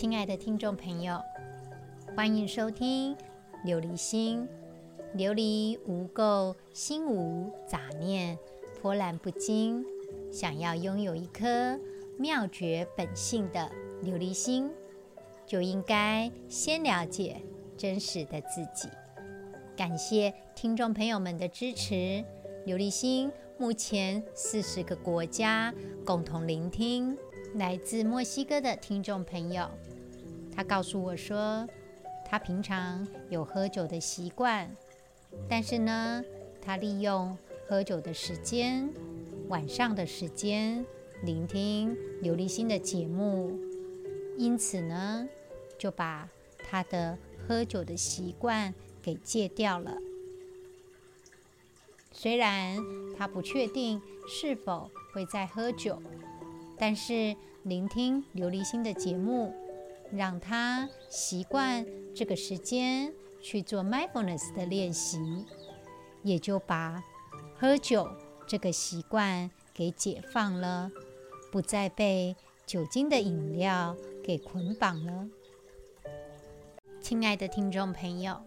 亲爱的听众朋友，欢迎收听《琉璃心》。琉璃无垢，心无杂念，波澜不惊。想要拥有一颗妙觉本性的琉璃心，就应该先了解真实的自己。感谢听众朋友们的支持。琉璃心目前四十个国家共同聆听。来自墨西哥的听众朋友，他告诉我说，他平常有喝酒的习惯，但是呢，他利用喝酒的时间，晚上的时间聆听琉璃心的节目，因此呢，就把他的喝酒的习惯给戒掉了。虽然他不确定是否会再喝酒。但是聆听琉璃心的节目，让他习惯这个时间去做 mindfulness 的练习，也就把喝酒这个习惯给解放了，不再被酒精的饮料给捆绑了。亲爱的听众朋友，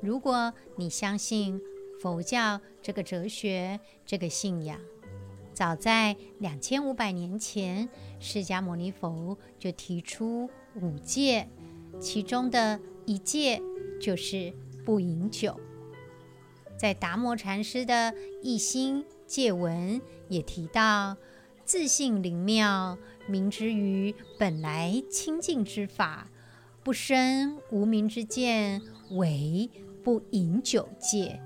如果你相信佛教这个哲学，这个信仰，早在两千五百年前，释迦牟尼佛就提出五戒，其中的一戒就是不饮酒。在达摩禅师的《一心戒文》也提到：自性灵妙，明之于本来清净之法，不生无明之见，为不饮酒戒。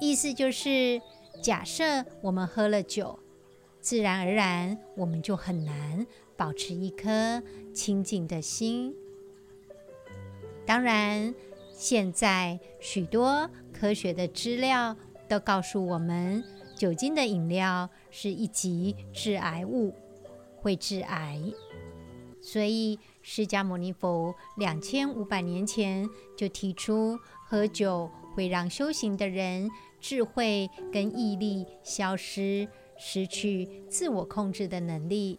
意思就是。假设我们喝了酒，自然而然我们就很难保持一颗清净的心。当然，现在许多科学的资料都告诉我们，酒精的饮料是一级致癌物，会致癌。所以，释迦牟尼佛两千五百年前就提出，喝酒会让修行的人。智慧跟毅力消失，失去自我控制的能力，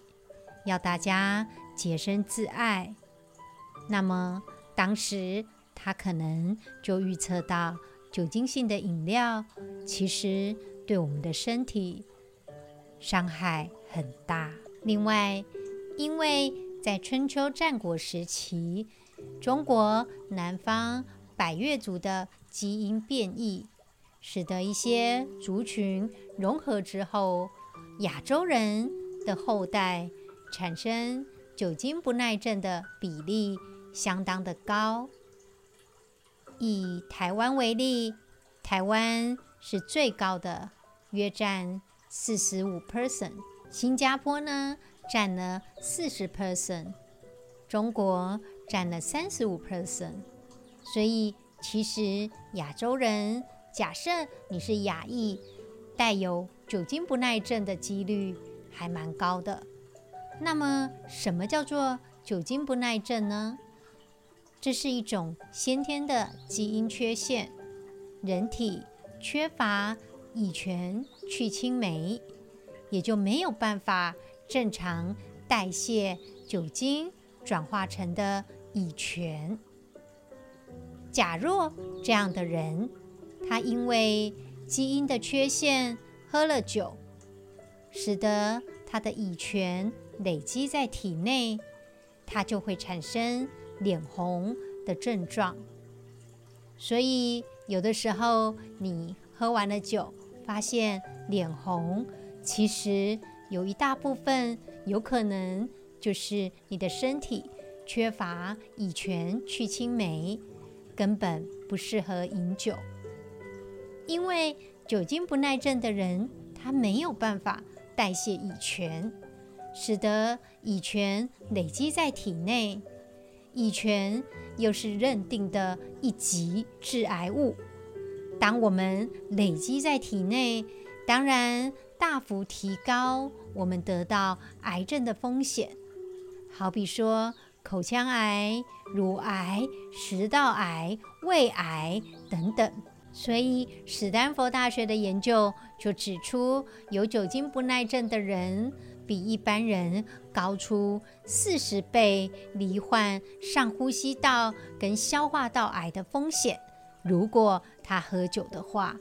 要大家洁身自爱。那么当时他可能就预测到酒精性的饮料其实对我们的身体伤害很大。另外，因为在春秋战国时期，中国南方百越族的基因变异。使得一些族群融合之后，亚洲人的后代产生酒精不耐症的比例相当的高。以台湾为例，台湾是最高的，约占四十五 percent。新加坡呢，占了四十 percent，中国占了三十五 percent。所以，其实亚洲人。假设你是亚裔，带有酒精不耐症的几率还蛮高的。那么，什么叫做酒精不耐症呢？这是一种先天的基因缺陷，人体缺乏乙醛去氢酶，也就没有办法正常代谢酒精转化成的乙醛。假若这样的人，他因为基因的缺陷喝了酒，使得他的乙醛累积在体内，它就会产生脸红的症状。所以有的时候你喝完了酒，发现脸红，其实有一大部分有可能就是你的身体缺乏乙醛去氢酶，根本不适合饮酒。因为酒精不耐症的人，他没有办法代谢乙醛，使得乙醛累积在体内。乙醛又是认定的一级致癌物。当我们累积在体内，当然大幅提高我们得到癌症的风险。好比说口腔癌、乳癌、食道癌、胃癌等等。所以，史丹佛大学的研究就指出，有酒精不耐症的人比一般人高出四十倍，罹患上呼吸道跟消化道癌的风险。如果他喝酒的话，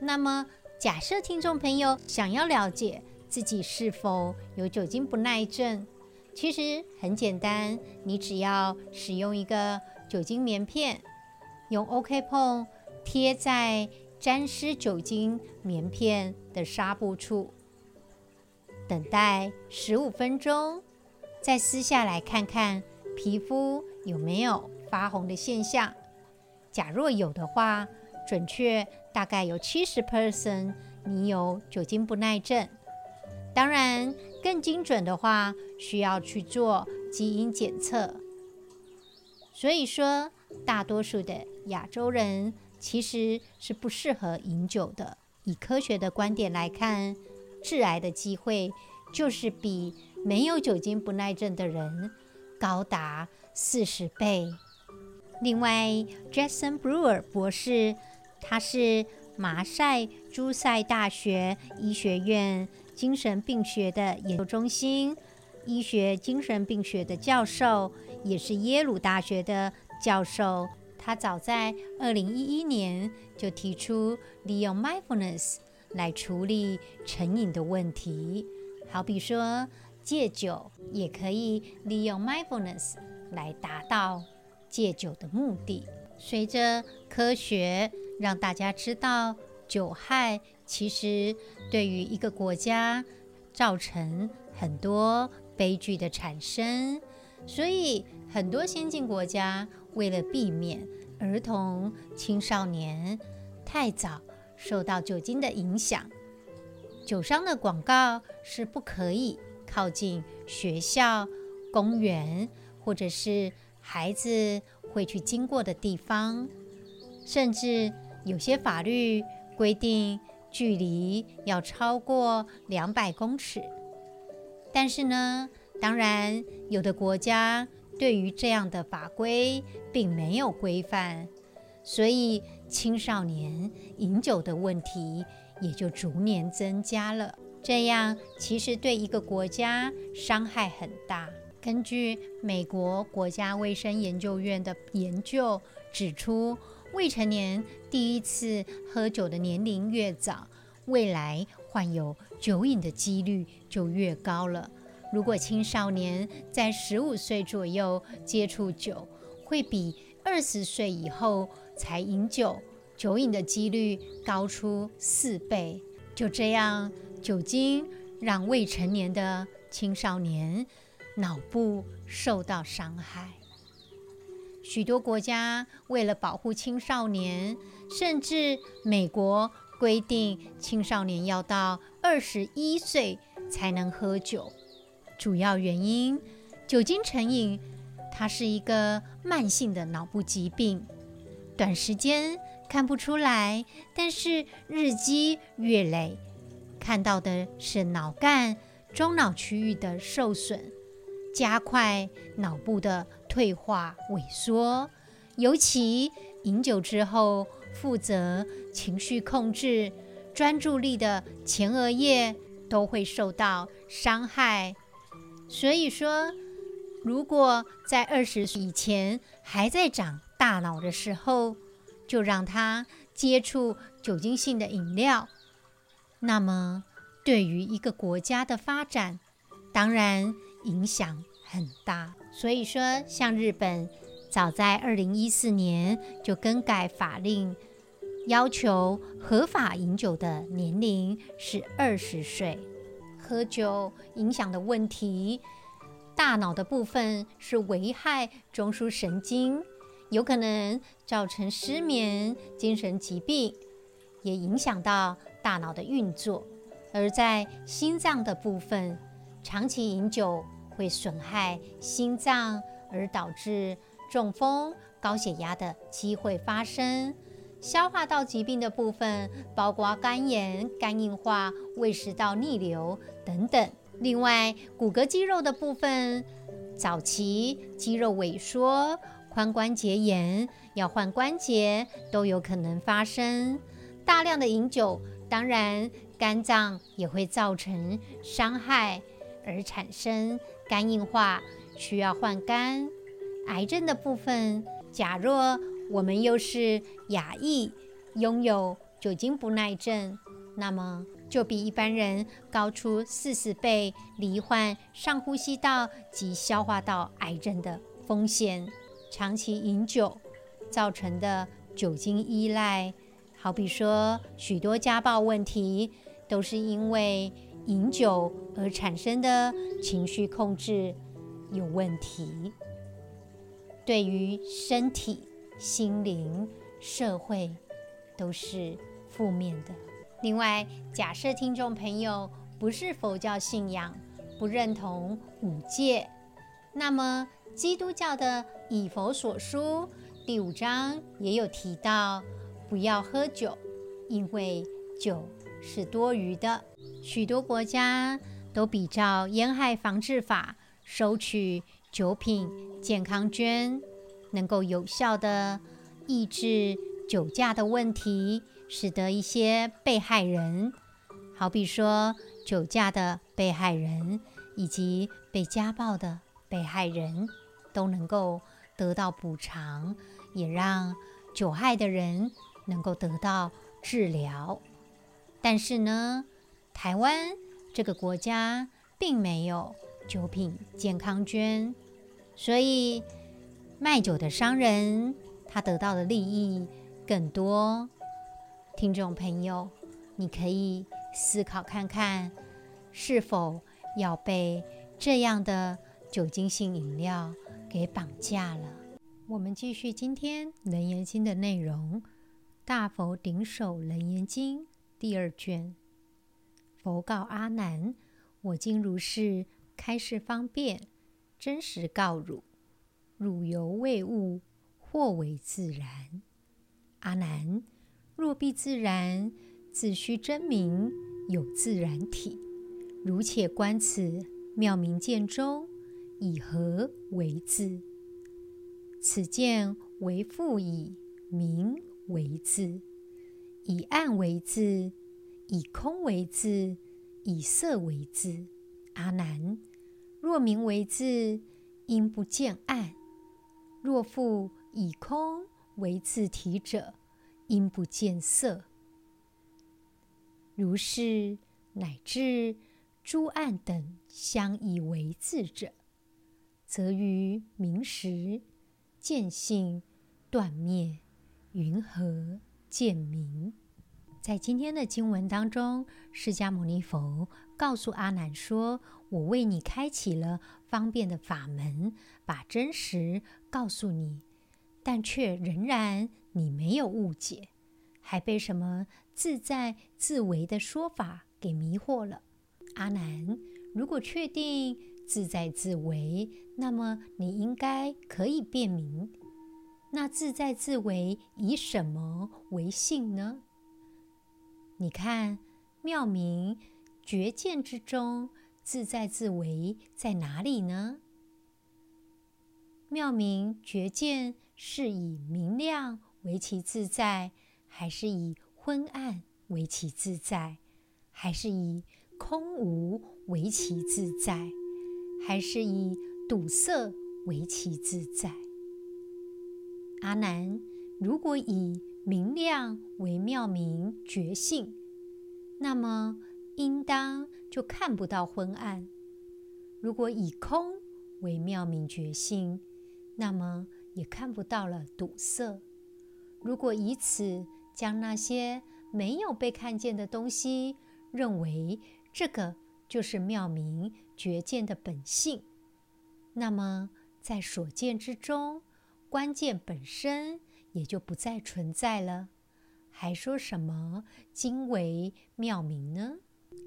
那么假设听众朋友想要了解自己是否有酒精不耐症，其实很简单，你只要使用一个酒精棉片，用 OK 碰贴在沾湿酒精棉片的纱布处，等待十五分钟，再撕下来看看皮肤有没有发红的现象。假若有的话，准确大概有七十 percent 你有酒精不耐症。当然，更精准的话，需要去做基因检测。所以说，大多数的亚洲人其实是不适合饮酒的。以科学的观点来看，致癌的机会就是比没有酒精不耐症的人高达四十倍。另外，Jason Brewer 博士，他是马赛诸塞大学医学院精神病学的研究中心医学精神病学的教授，也是耶鲁大学的教授。他早在2011年就提出利用 mindfulness 来处理成瘾的问题，好比说戒酒也可以利用 mindfulness 来达到。戒酒的目的，随着科学让大家知道酒害其实对于一个国家造成很多悲剧的产生，所以很多先进国家为了避免儿童、青少年太早受到酒精的影响，酒商的广告是不可以靠近学校、公园或者是。孩子会去经过的地方，甚至有些法律规定距离要超过两百公尺。但是呢，当然有的国家对于这样的法规并没有规范，所以青少年饮酒的问题也就逐年增加了。这样其实对一个国家伤害很大。根据美国国家卫生研究院的研究指出，未成年第一次喝酒的年龄越早，未来患有酒瘾的几率就越高了。如果青少年在十五岁左右接触酒，会比二十岁以后才饮酒，酒瘾的几率高出四倍。就这样，酒精让未成年的青少年。脑部受到伤害，许多国家为了保护青少年，甚至美国规定青少年要到二十一岁才能喝酒。主要原因，酒精成瘾，它是一个慢性的脑部疾病，短时间看不出来，但是日积月累，看到的是脑干、中脑区域的受损。加快脑部的退化萎缩，尤其饮酒之后，负责情绪控制、专注力的前额叶都会受到伤害。所以说，如果在二十岁以前还在长大脑的时候，就让他接触酒精性的饮料，那么对于一个国家的发展，当然影响很大，所以说，像日本，早在二零一四年就更改法令，要求合法饮酒的年龄是二十岁。喝酒影响的问题，大脑的部分是危害中枢神经，有可能造成失眠、精神疾病，也影响到大脑的运作。而在心脏的部分，长期饮酒。会损害心脏，而导致中风、高血压的机会发生。消化道疾病的部分，包括肝炎、肝硬化、胃食道逆流等等。另外，骨骼肌肉的部分，早期肌肉萎缩、髋关节炎、要换关节都有可能发生。大量的饮酒，当然肝脏也会造成伤害，而产生肝硬化，需要换肝。癌症的部分，假若我们又是亚裔，拥有酒精不耐症，那么就比一般人高出四十倍，罹患上呼吸道及消化道癌症的风险。长期饮酒造成的酒精依赖，好比说许多家暴问题，都是因为饮酒而产生的情绪控制有问题。对于身体、心灵、社会都是负面的。另外，假设听众朋友不是佛教信仰，不认同五戒，那么基督教的《以佛所书》第五章也有提到，不要喝酒，因为酒是多余的。许多国家都比照烟害防治法收取酒品健康捐，能够有效地抑制酒驾的问题，使得一些被害人，好比说酒驾的被害人以及被家暴的被害人，都能够得到补偿，也让酒害的人能够得到治疗。但是呢，台湾这个国家并没有酒品健康捐，所以卖酒的商人他得到的利益更多。听众朋友，你可以思考看看，是否要被这样的酒精性饮料给绑架了？我们继续今天《楞严经》的内容，《大佛顶首楞严经》第二卷。佛告阿难：“我今如是开示方便，真实告汝：汝犹未悟，或为自然。阿难，若必自然，自须真名有自然体。汝且观此妙明见中，以何为自？此见为复以明为自，以暗为自。”以空为自，以色为自。阿难，若明为自，因不见暗；若复以空为自体者，因不见色。如是，乃至诸暗等相以为自者，则于明时见性断灭，云何见明？在今天的经文当中，释迦牟尼佛告诉阿难说：“我为你开启了方便的法门，把真实告诉你，但却仍然你没有误解，还被什么自在自为的说法给迷惑了。”阿难，如果确定自在自为，那么你应该可以辨明。那自在自为以什么为性呢？你看，妙明觉见之中，自在自为在哪里呢？妙明觉见是以明亮为其自在，还是以昏暗为其自在，还是以空无为其自在，还是以堵塞为其自在？阿难，如果以明亮为妙明觉性，那么应当就看不到昏暗；如果以空为妙明觉性，那么也看不到了堵塞。如果以此将那些没有被看见的东西认为这个就是妙明觉见的本性，那么在所见之中，关键本身。也就不再存在了，还说什么经为妙明呢？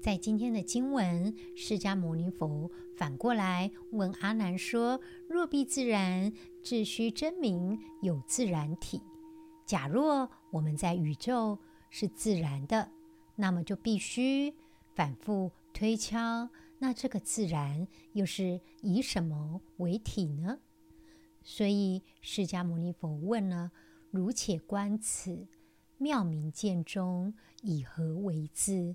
在今天的经文，释迦牟尼佛反过来问阿难说：“若必自然，自须真名有自然体。假若我们在宇宙是自然的，那么就必须反复推敲，那这个自然又是以什么为体呢？”所以释迦牟尼佛问了。如且观此妙明见中，以何为自？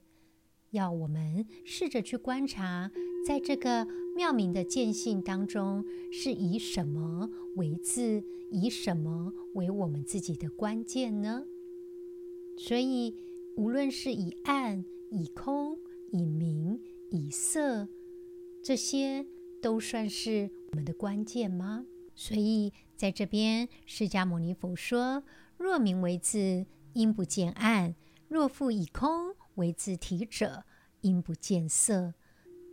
要我们试着去观察，在这个妙明的见性当中，是以什么为字，以什么为我们自己的关键呢？所以，无论是以暗、以空、以明、以色，这些都算是我们的关键吗？所以，在这边，释迦牟尼佛说：“若明为字，应不见暗；若复以空为字体者，应不见色。”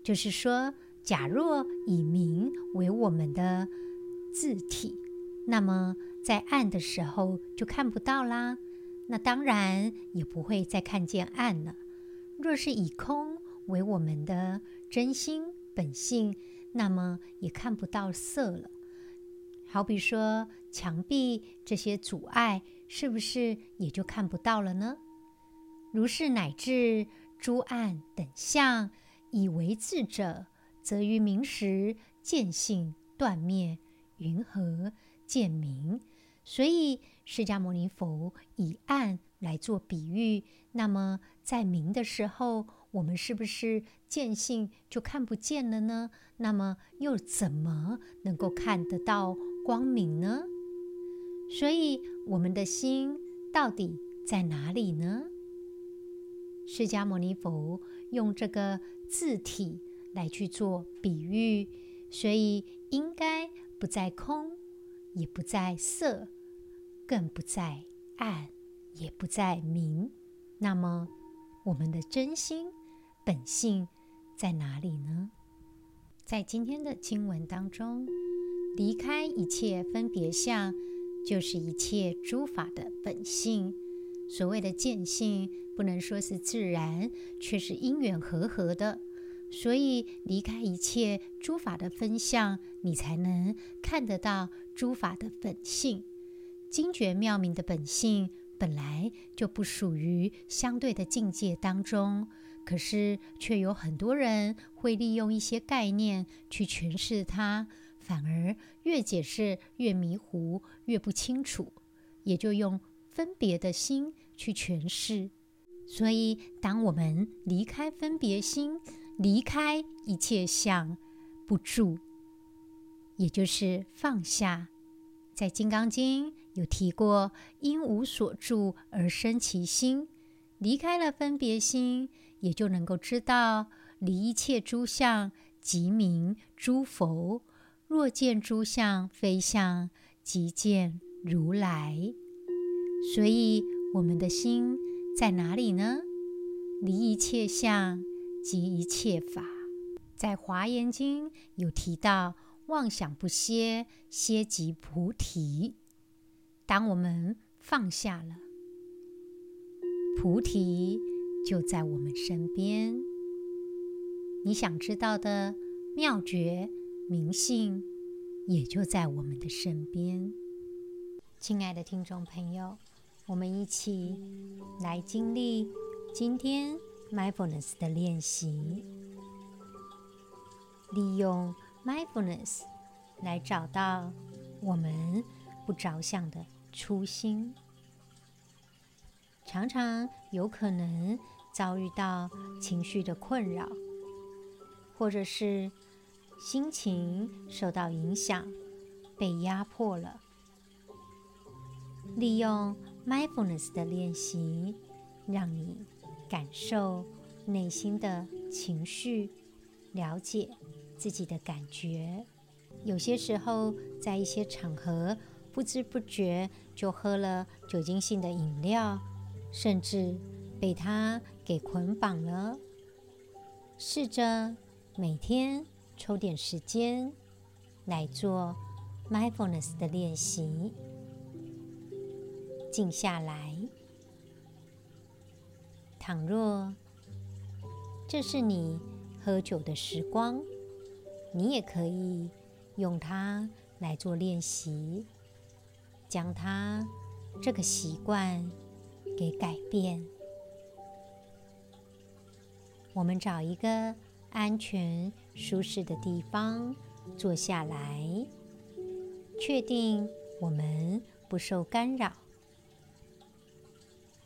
就是说，假若以明为我们的字体，那么在暗的时候就看不到啦。那当然也不会再看见暗了。若是以空为我们的真心本性，那么也看不到色了。好比说墙壁这些阻碍，是不是也就看不到了呢？如是乃至诸暗等相，以为字者，则于明时见性断灭，云何见明？所以释迦牟尼佛以暗来做比喻，那么在明的时候，我们是不是见性就看不见了呢？那么又怎么能够看得到光明呢？所以我们的心到底在哪里呢？释迦牟尼佛用这个字体来去做比喻，所以应该不在空，也不在色，更不在暗，也不在明。那么我们的真心。本性在哪里呢？在今天的经文当中，离开一切分别相，就是一切诸法的本性。所谓的见性，不能说是自然，却是因缘和合的。所以，离开一切诸法的分相，你才能看得到诸法的本性。精绝妙明的本性，本来就不属于相对的境界当中。可是，却有很多人会利用一些概念去诠释它，反而越解释越迷糊，越不清楚，也就用分别的心去诠释。所以，当我们离开分别心，离开一切相，不住，也就是放下。在《金刚经》有提过，因无所住而生其心，离开了分别心。也就能够知道，离一切诸相，即名诸佛。若见诸相非相，即见如来。所以，我们的心在哪里呢？离一切相，即一切法。在《华严经》有提到，妄想不歇，歇即菩提。当我们放下了菩提。就在我们身边，你想知道的妙诀明性，也就在我们的身边。亲爱的听众朋友，我们一起来经历今天 mindfulness 的练习，利用 mindfulness 来找到我们不着相的初心。常常有可能。遭遇到情绪的困扰，或者是心情受到影响，被压迫了。利用 mindfulness 的练习，让你感受内心的情绪，了解自己的感觉。有些时候，在一些场合，不知不觉就喝了酒精性的饮料，甚至被它。给捆绑了。试着每天抽点时间来做 mindfulness 的练习，静下来。倘若这是你喝酒的时光，你也可以用它来做练习，将它这个习惯给改变。我们找一个安全、舒适的地方坐下来，确定我们不受干扰，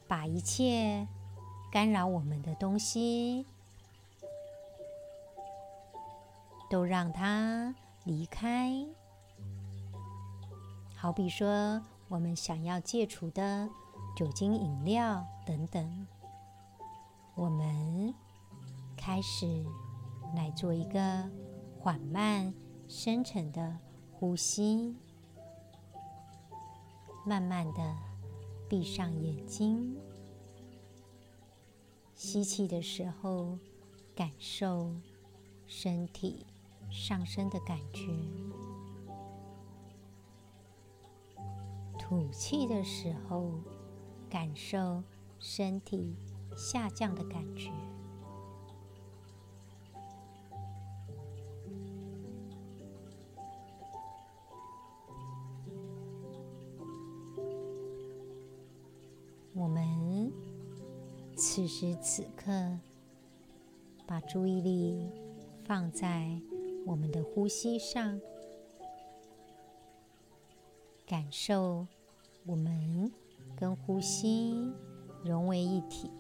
把一切干扰我们的东西。都让它离开。好比说我们想要戒除的酒精饮料等等。我们开始来做一个缓慢深沉的呼吸。慢慢的闭上眼睛。吸气的时候，感受身体上升的感觉。吐气的时候，感受身体下降的感觉。我们此时此刻把注意力放在我们的呼吸上，感受。我们跟呼吸融为一体。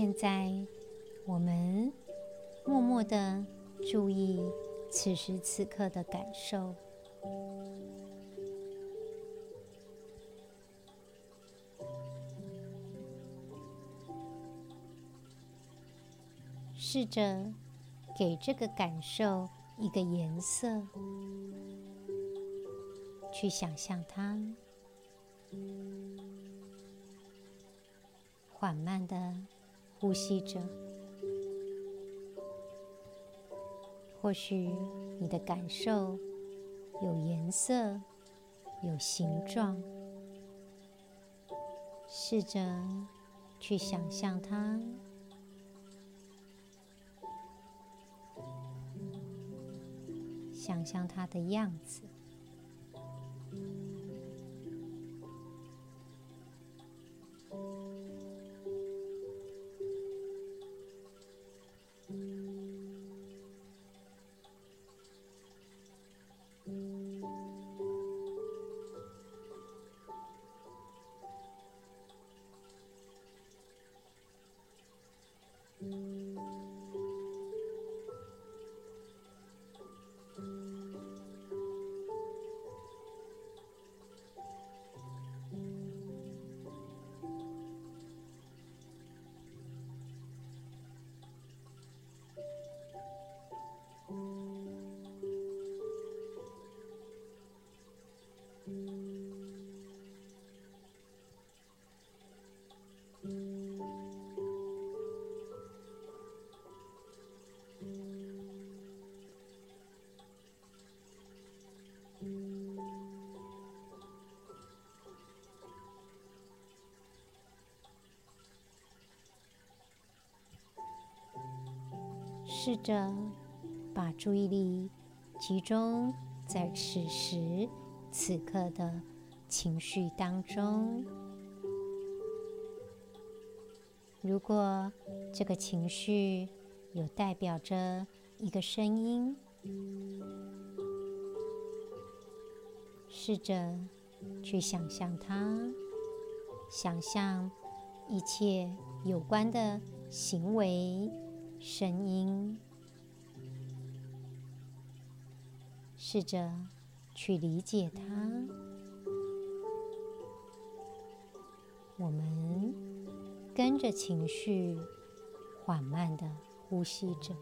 现在，我们默默的注意此时此刻的感受，试着给这个感受一个颜色，去想象它，缓慢的。呼吸着，或许你的感受有颜色、有形状，试着去想象它，想象它的样子。Mm-hmm. 试着把注意力集中在此时此刻的情绪当中。如果这个情绪有代表着一个声音，试着去想象它，想象一切有关的行为、声音，试着去理解它。我们。跟着情绪，缓慢的呼吸着。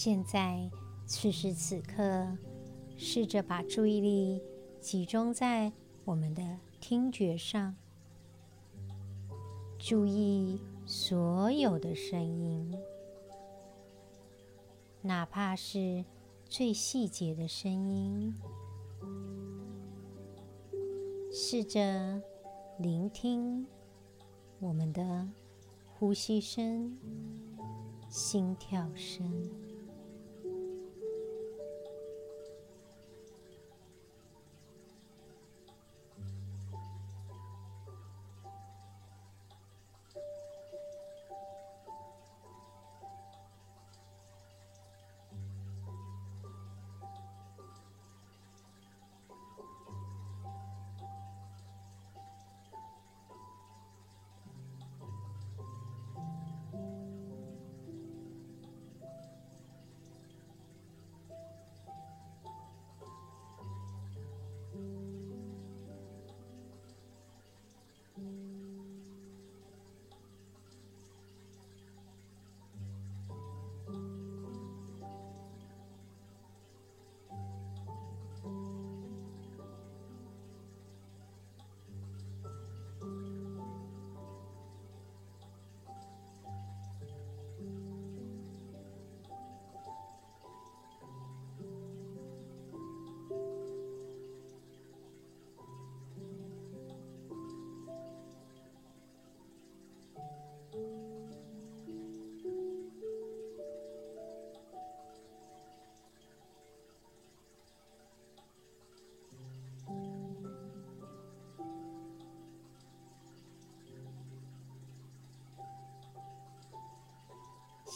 现在，此时此刻，试着把注意力集中在我们的听觉上，注意所有的声音，哪怕是最细节的声音，试着聆听我们的呼吸声、心跳声。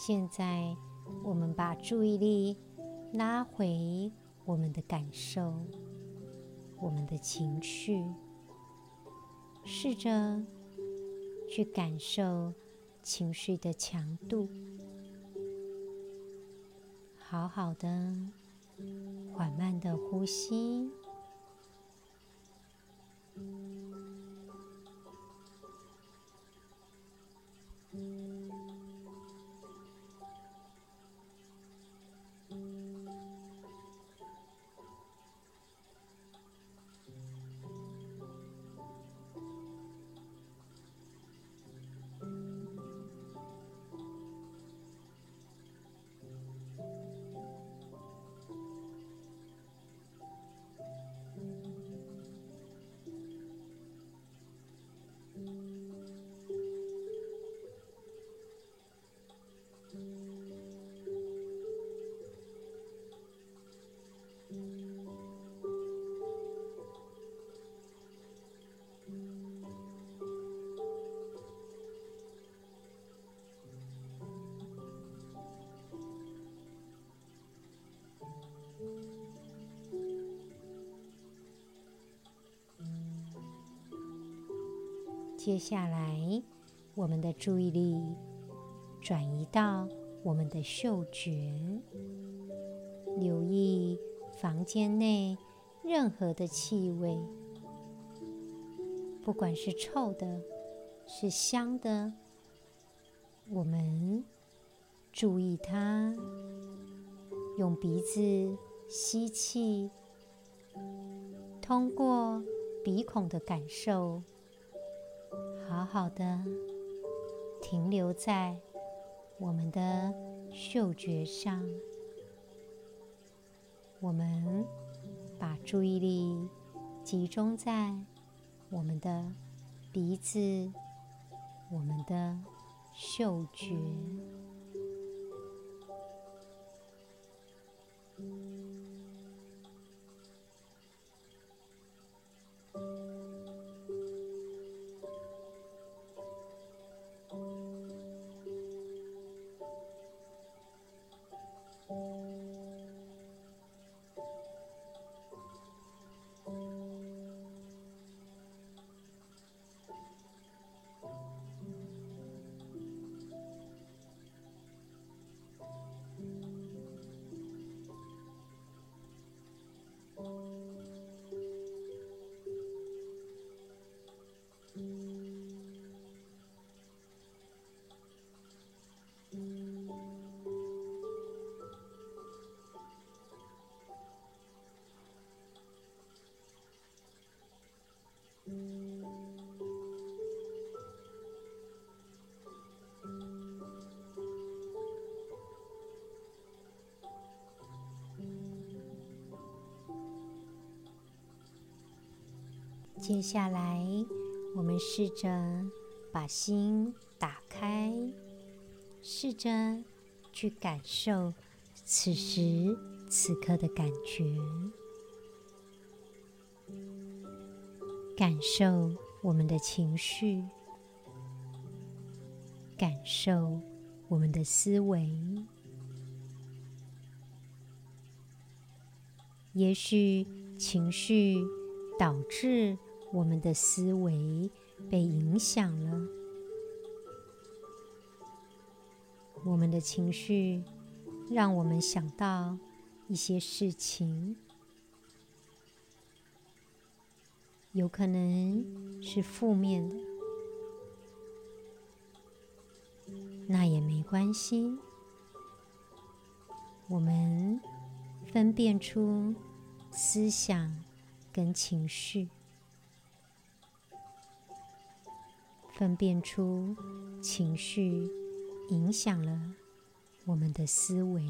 现在，我们把注意力拉回我们的感受、我们的情绪，试着去感受情绪的强度，好好的、缓慢的呼吸。接下来，我们的注意力转移到我们的嗅觉，留意房间内任何的气味，不管是臭的，是香的，我们注意它，用鼻子吸气，通过鼻孔的感受。好的停留在我们的嗅觉上，我们把注意力集中在我们的鼻子、我们的嗅觉。接下来，我们试着把心打开，试着去感受此时此刻的感觉，感受我们的情绪，感受我们的思维。也许情绪导致。我们的思维被影响了，我们的情绪让我们想到一些事情，有可能是负面的，那也没关系。我们分辨出思想跟情绪。分辨出情绪影响了我们的思维。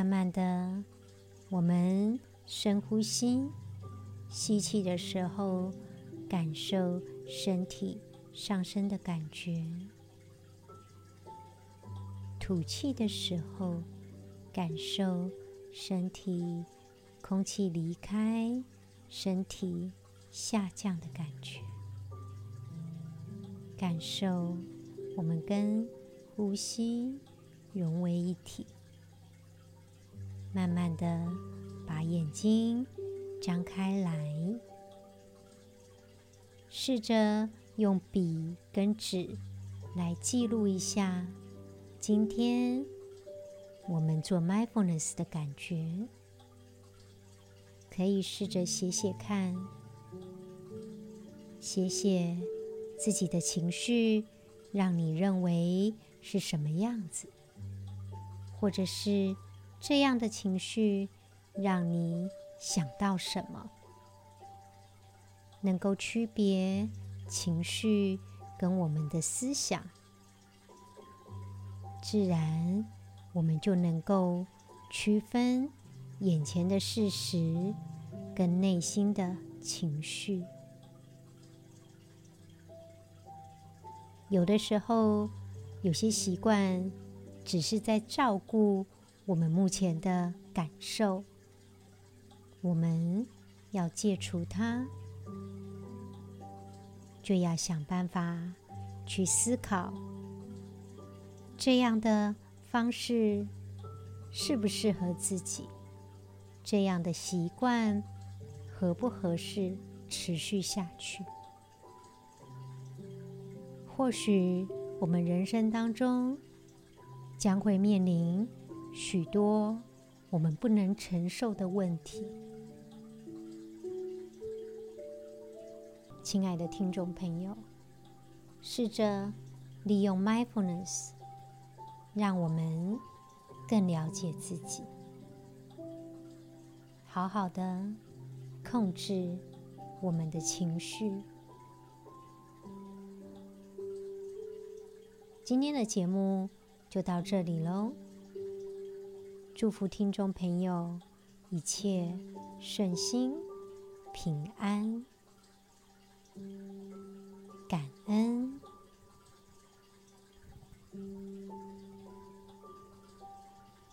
慢慢的，我们深呼吸，吸气的时候，感受身体上升的感觉；吐气的时候，感受身体空气离开身体下降的感觉。感受我们跟呼吸融为一体。慢慢的把眼睛张开来，试着用笔跟纸来记录一下今天我们做 mindfulness 的感觉。可以试着写写看，写写自己的情绪，让你认为是什么样子，或者是。这样的情绪让你想到什么？能够区别情绪跟我们的思想，自然我们就能够区分眼前的事实跟内心的情绪。有的时候，有些习惯只是在照顾我们目前的感受，我们要戒除它，就要想办法去思考，这样的方式适不适合自己，这样的习惯合不合适持续下去。或许我们人生当中将会面临许多我们不能承受的问题。亲爱的听众朋友，试着利用 mindfulness，让我们更了解自己，好好的控制我们的情绪。今天的节目就到这里喽，祝福听众朋友一切顺心、平安、感恩。